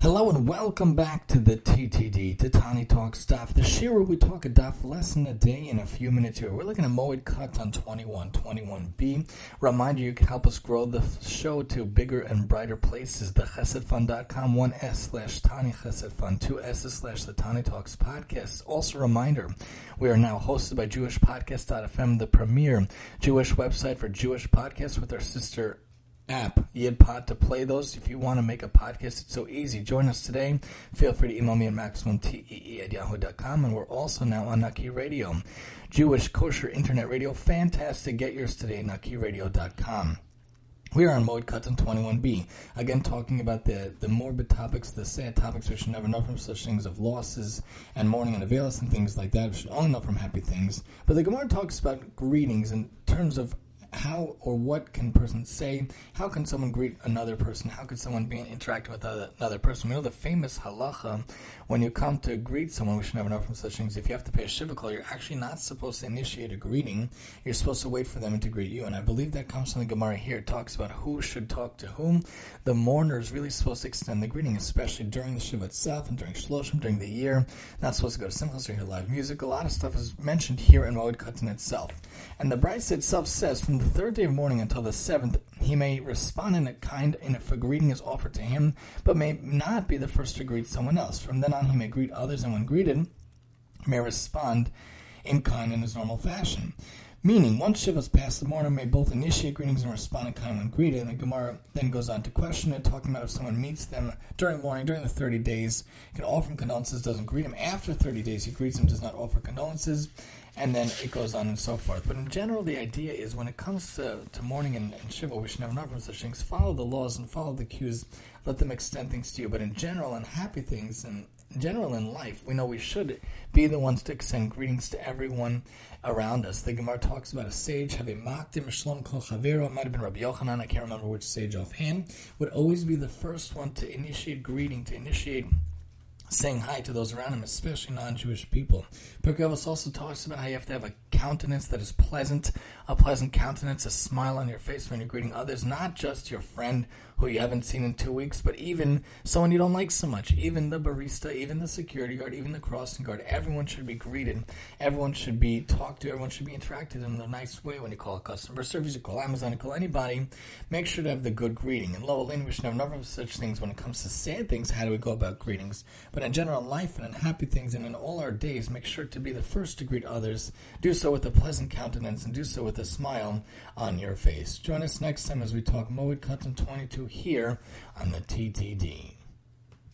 Hello and welcome back to the TTD, to Tani Talks Daf, the show where we talk a daf lesson a day in a few minutes here. We're looking at Moed Katan 21, 21b. Reminder you can help us grow the show to bigger and brighter places. The chesedfund.com, one S slash Tani Chesed Fund, two S slash the Tani Talks podcast. Also, reminder we are now hosted by JewishPodcast.fm, the premier Jewish website for Jewish podcasts with our sister app, YidPod, to play those. If you want to make a podcast, it's so easy. Join us today. Feel free to email me at maximumtee at yahoo.com. And we're also now on Naki Radio, Jewish kosher internet radio. Fantastic. Get yours today, nakiradio.com. We are on Moed Katan 21b. Again, talking about the, the morbid topics, the sad topics we should never know from such things of losses and mourning and aveilus and things like that. We should only know from happy things. But the Gemara talks about greetings in terms of how or what can person say? How can someone greet another person? How could someone be interacting with another person? We know the famous halacha when you come to greet someone, we should never know from such things. If you have to pay a shiva call, you're actually not supposed to initiate a greeting. You're supposed to wait for them to greet you. And I believe that comes from the Gemara here. It talks about who should talk to whom. The mourner is really supposed to extend the greeting, especially during the shiva itself and during shloshim, during the year. Not supposed to go to simchas or hear live music. A lot of stuff is mentioned here in Moed Katan itself. And the Brisa itself says from the third day of mourning until the seventh, he may respond in a kind and if a greeting is offered to him, but may not be the first to greet someone else. From then on, he may greet others, and when greeted, may respond in kind in his normal fashion. Meaning, once Shiva's past, the mourner may both initiate greetings and respond in kind when greeted. And the Gemara then goes on to question it, talking about if someone meets them during mourning, during the 30 days, can offer condolences, doesn't greet him. After 30 days, he greets him, does not offer condolences and then it goes on and so forth. But in general, the idea is when it comes to, to mourning and, and Shiva, we should never know from such things. Follow the laws and follow the cues. Let them extend things to you. But in general, and happy things, and general in life, we know we should be the ones to extend greetings to everyone around us. The Gemara talks about a sage, have a makdim shlom kol chavero. It might have been Rabbi Yochanan. I can't remember which sage offhand. Would always be the first one to initiate greeting, to initiate saying hi to those around him, especially non-Jewish people. Pirkei also talks about how you have to have a countenance that is pleasant, a pleasant countenance, a smile on your face when you're greeting others, not just your friend who you haven't seen in two weeks, but even someone you don't like so much, even the barista, even the security guard, even the crossing guard. Everyone should be greeted. Everyone should be talked to. Everyone should be interacted in a nice way when you call a customer service, you call Amazon, you call anybody. Make sure to have the good greeting. In Lowell Lane, we have a number of such things when it comes to sad things. How do we go about greetings? But in general, life and in happy things and in all our days, make sure to be the first to greet others. Do so with a pleasant countenance and do so with a smile on your face. Join us next time as we talk Moed Katan 22 here on the TTD.